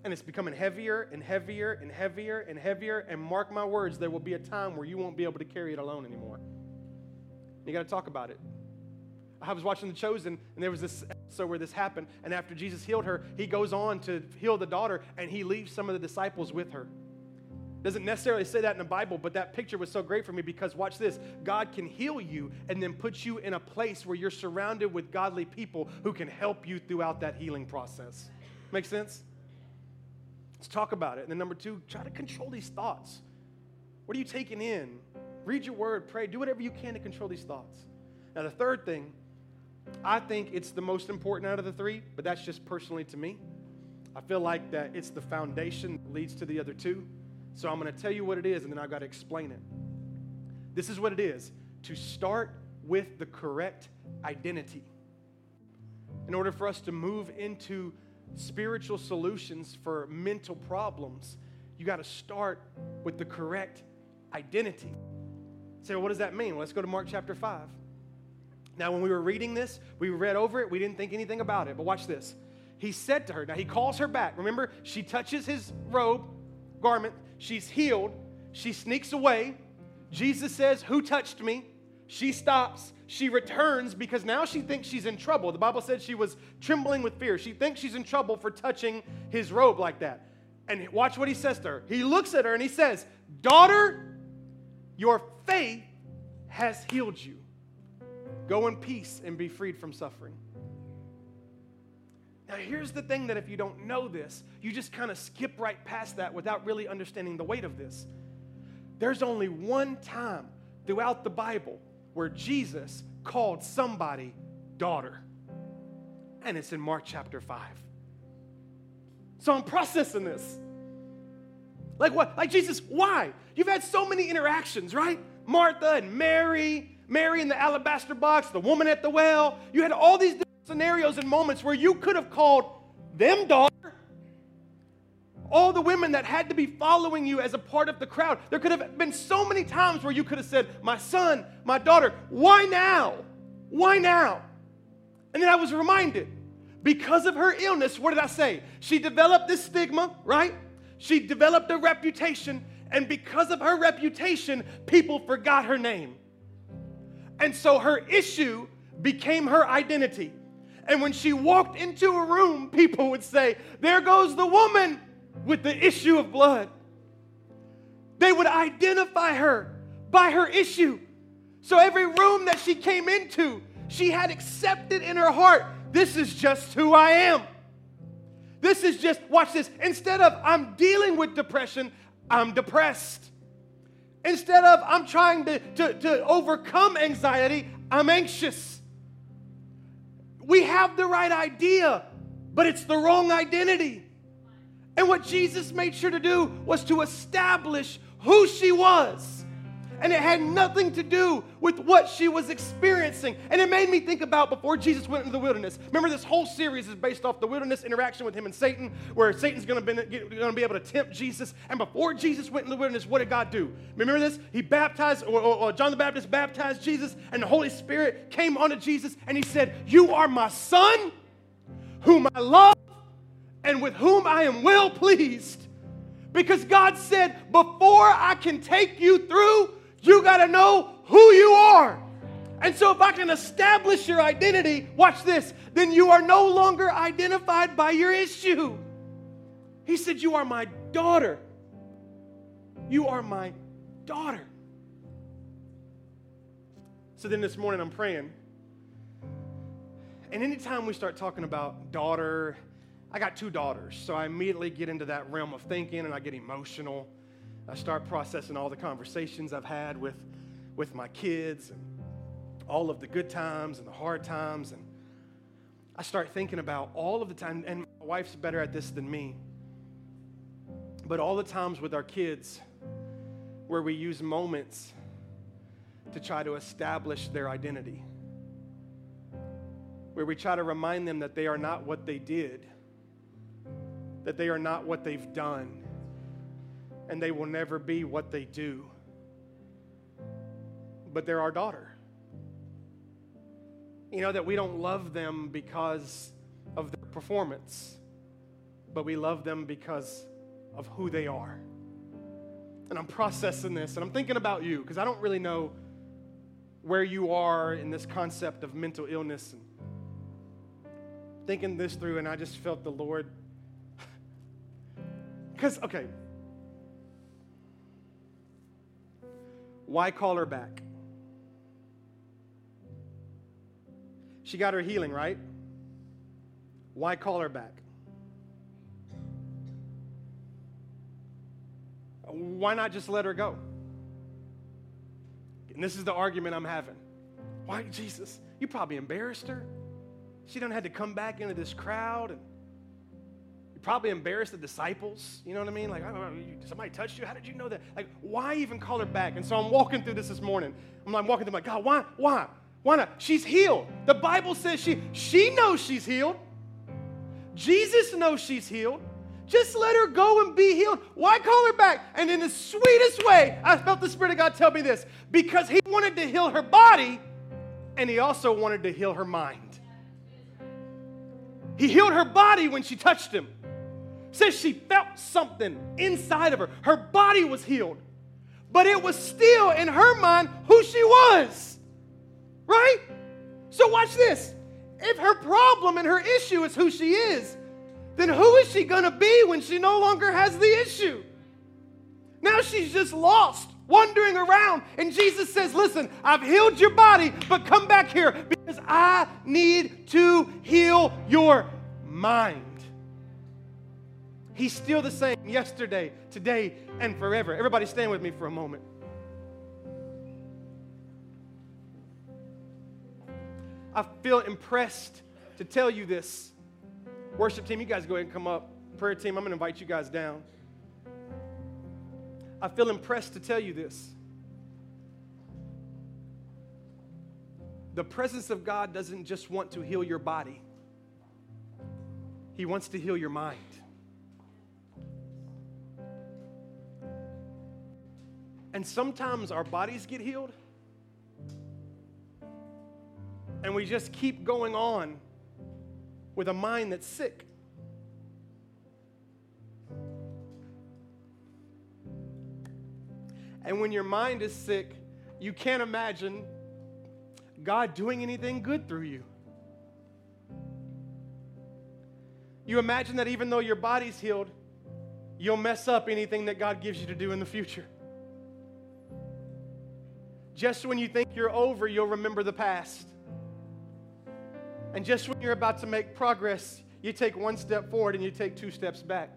And it's becoming heavier and heavier and heavier and heavier. And mark my words, there will be a time where you won't be able to carry it alone anymore. You got to talk about it. I was watching The Chosen, and there was this episode where this happened. And after Jesus healed her, he goes on to heal the daughter, and he leaves some of the disciples with her. Doesn't necessarily say that in the Bible, but that picture was so great for me because watch this God can heal you and then put you in a place where you're surrounded with godly people who can help you throughout that healing process. Make sense? Let's talk about it. And then, number two, try to control these thoughts. What are you taking in? Read your word, pray, do whatever you can to control these thoughts. Now, the third thing I think it's the most important out of the three, but that's just personally to me. I feel like that it's the foundation that leads to the other two. So I'm going to tell you what it is, and then I've got to explain it. This is what it is to start with the correct identity. In order for us to move into spiritual solutions for mental problems, you got to start with the correct identity. Say, well, what does that mean? Let's go to Mark chapter 5. Now, when we were reading this, we read over it, we didn't think anything about it. But watch this. He said to her, now he calls her back. Remember, she touches his robe, garment, she's healed, she sneaks away. Jesus says, Who touched me? She stops. She returns because now she thinks she's in trouble. The Bible said she was trembling with fear. She thinks she's in trouble for touching his robe like that. And watch what he says to her. He looks at her and he says, Daughter, your faith has healed you. Go in peace and be freed from suffering. Now, here's the thing that if you don't know this, you just kind of skip right past that without really understanding the weight of this. There's only one time throughout the Bible where Jesus called somebody daughter, and it's in Mark chapter 5. So I'm processing this. Like what? Like Jesus, why? You've had so many interactions, right? Martha and Mary, Mary in the alabaster box, the woman at the well. You had all these different scenarios and moments where you could have called them daughter. All the women that had to be following you as a part of the crowd. There could have been so many times where you could have said, My son, my daughter. Why now? Why now? And then I was reminded, because of her illness, what did I say? She developed this stigma, right? She developed a reputation, and because of her reputation, people forgot her name. And so her issue became her identity. And when she walked into a room, people would say, There goes the woman with the issue of blood. They would identify her by her issue. So every room that she came into, she had accepted in her heart, This is just who I am. This is just, watch this. Instead of I'm dealing with depression, I'm depressed. Instead of I'm trying to, to, to overcome anxiety, I'm anxious. We have the right idea, but it's the wrong identity. And what Jesus made sure to do was to establish who she was and it had nothing to do with what she was experiencing. And it made me think about before Jesus went into the wilderness. Remember, this whole series is based off the wilderness interaction with him and Satan, where Satan's going to be able to tempt Jesus. And before Jesus went in the wilderness, what did God do? Remember this? He baptized, or, or, or John the Baptist baptized Jesus, and the Holy Spirit came onto Jesus, and he said, You are my son, whom I love, and with whom I am well pleased. Because God said, Before I can take you through, you got to know who you are. And so, if I can establish your identity, watch this, then you are no longer identified by your issue. He said, You are my daughter. You are my daughter. So then this morning I'm praying. And anytime we start talking about daughter, I got two daughters. So I immediately get into that realm of thinking and I get emotional. I start processing all the conversations I've had with, with my kids and all of the good times and the hard times. And I start thinking about all of the time, and my wife's better at this than me, but all the times with our kids where we use moments to try to establish their identity, where we try to remind them that they are not what they did, that they are not what they've done and they will never be what they do. But they're our daughter. You know, that we don't love them because of their performance, but we love them because of who they are. And I'm processing this and I'm thinking about you because I don't really know where you are in this concept of mental illness and thinking this through and I just felt the Lord [laughs] because okay Why call her back? She got her healing, right? Why call her back? Why not just let her go? And this is the argument I'm having. Why, Jesus? You probably embarrassed her. She done had to come back into this crowd and probably embarrassed the disciples. You know what I mean? Like, somebody touched you? How did you know that? Like, why even call her back? And so I'm walking through this this morning. I'm like walking through, my God, why? Why? Why not? She's healed. The Bible says she she knows she's healed. Jesus knows she's healed. Just let her go and be healed. Why call her back? And in the sweetest way, I felt the Spirit of God tell me this because He wanted to heal her body and He also wanted to heal her mind. He healed her body when she touched Him says she felt something inside of her. Her body was healed, but it was still in her mind who she was. Right? So, watch this. If her problem and her issue is who she is, then who is she going to be when she no longer has the issue? Now she's just lost, wandering around. And Jesus says, Listen, I've healed your body, but come back here because I need to heal your mind. He's still the same yesterday, today, and forever. Everybody stand with me for a moment. I feel impressed to tell you this. Worship team, you guys go ahead and come up. Prayer team, I'm going to invite you guys down. I feel impressed to tell you this. The presence of God doesn't just want to heal your body, He wants to heal your mind. And sometimes our bodies get healed, and we just keep going on with a mind that's sick. And when your mind is sick, you can't imagine God doing anything good through you. You imagine that even though your body's healed, you'll mess up anything that God gives you to do in the future. Just when you think you're over, you'll remember the past. And just when you're about to make progress, you take one step forward and you take two steps back.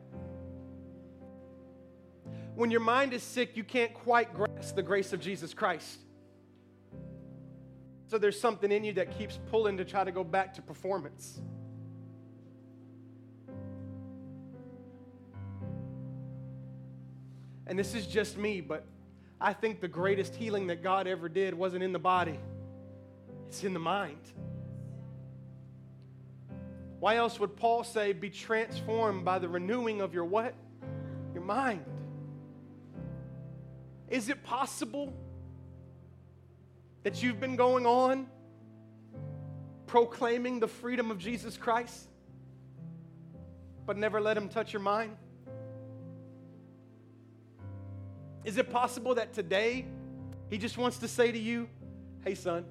When your mind is sick, you can't quite grasp the grace of Jesus Christ. So there's something in you that keeps pulling to try to go back to performance. And this is just me, but I think the greatest healing that God ever did wasn't in the body, it's in the mind. Why else would Paul say, be transformed by the renewing of your what? Your mind. Is it possible that you've been going on proclaiming the freedom of Jesus Christ, but never let Him touch your mind? Is it possible that today he just wants to say to you, hey, son,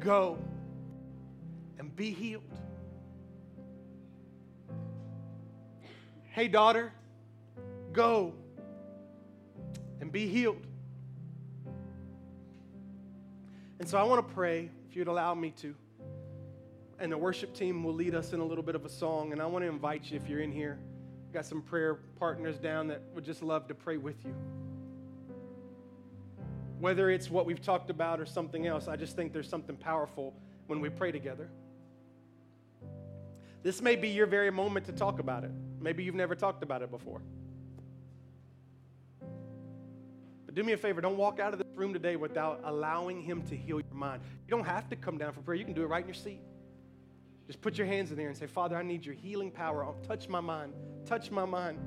go and be healed? Hey, daughter, go and be healed. And so I want to pray, if you'd allow me to and the worship team will lead us in a little bit of a song. And I want to invite you, if you're in here, We've got some prayer partners down that would just love to pray with you. Whether it's what we've talked about or something else, I just think there's something powerful when we pray together. This may be your very moment to talk about it. Maybe you've never talked about it before. But do me a favor, don't walk out of this room today without allowing Him to heal your mind. You don't have to come down for prayer, you can do it right in your seat. Just put your hands in there and say, Father, I need your healing power. I'll touch my mind. Touch my mind.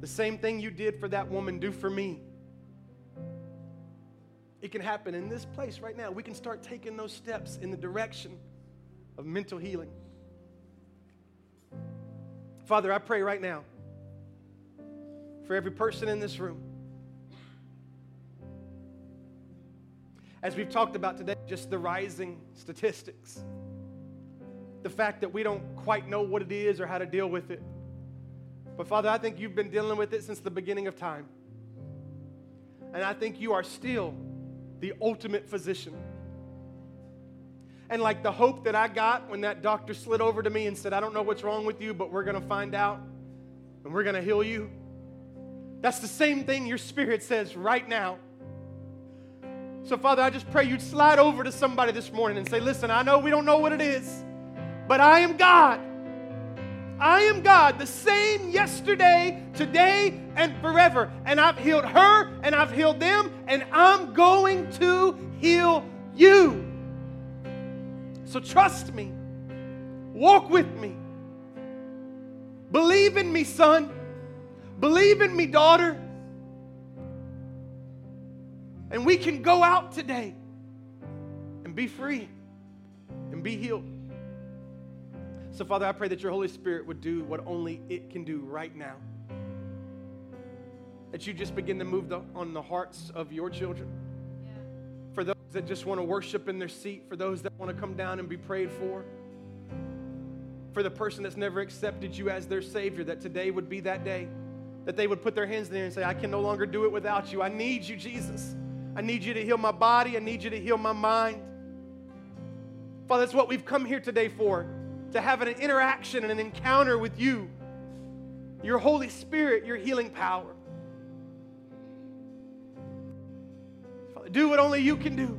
The same thing you did for that woman, do for me. It can happen in this place right now. We can start taking those steps in the direction of mental healing. Father, I pray right now for every person in this room. As we've talked about today, just the rising statistics the fact that we don't quite know what it is or how to deal with it. But Father, I think you've been dealing with it since the beginning of time. And I think you are still the ultimate physician. And like the hope that I got when that doctor slid over to me and said, I don't know what's wrong with you, but we're going to find out and we're going to heal you. That's the same thing your spirit says right now. So, Father, I just pray you'd slide over to somebody this morning and say, Listen, I know we don't know what it is. But I am God. I am God, the same yesterday, today, and forever. And I've healed her and I've healed them, and I'm going to heal you. So trust me, walk with me. Believe in me, son. Believe in me, daughter. And we can go out today and be free and be healed. So, Father, I pray that your Holy Spirit would do what only it can do right now. That you just begin to move the, on the hearts of your children. Yeah. For those that just want to worship in their seat, for those that want to come down and be prayed for. For the person that's never accepted you as their Savior, that today would be that day. That they would put their hands there and say, I can no longer do it without you. I need you, Jesus. I need you to heal my body. I need you to heal my mind. Father, that's what we've come here today for to have an interaction and an encounter with you, your Holy Spirit, your healing power. Father, do what only you can do.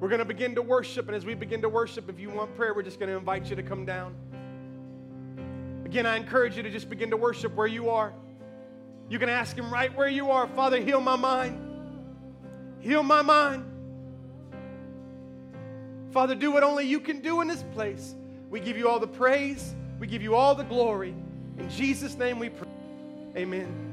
We're going to begin to worship, and as we begin to worship, if you want prayer, we're just going to invite you to come down. Again, I encourage you to just begin to worship where you are. You can ask Him right where you are Father, heal my mind. Heal my mind. Father, do what only you can do in this place. We give you all the praise, we give you all the glory. In Jesus' name we pray. Amen.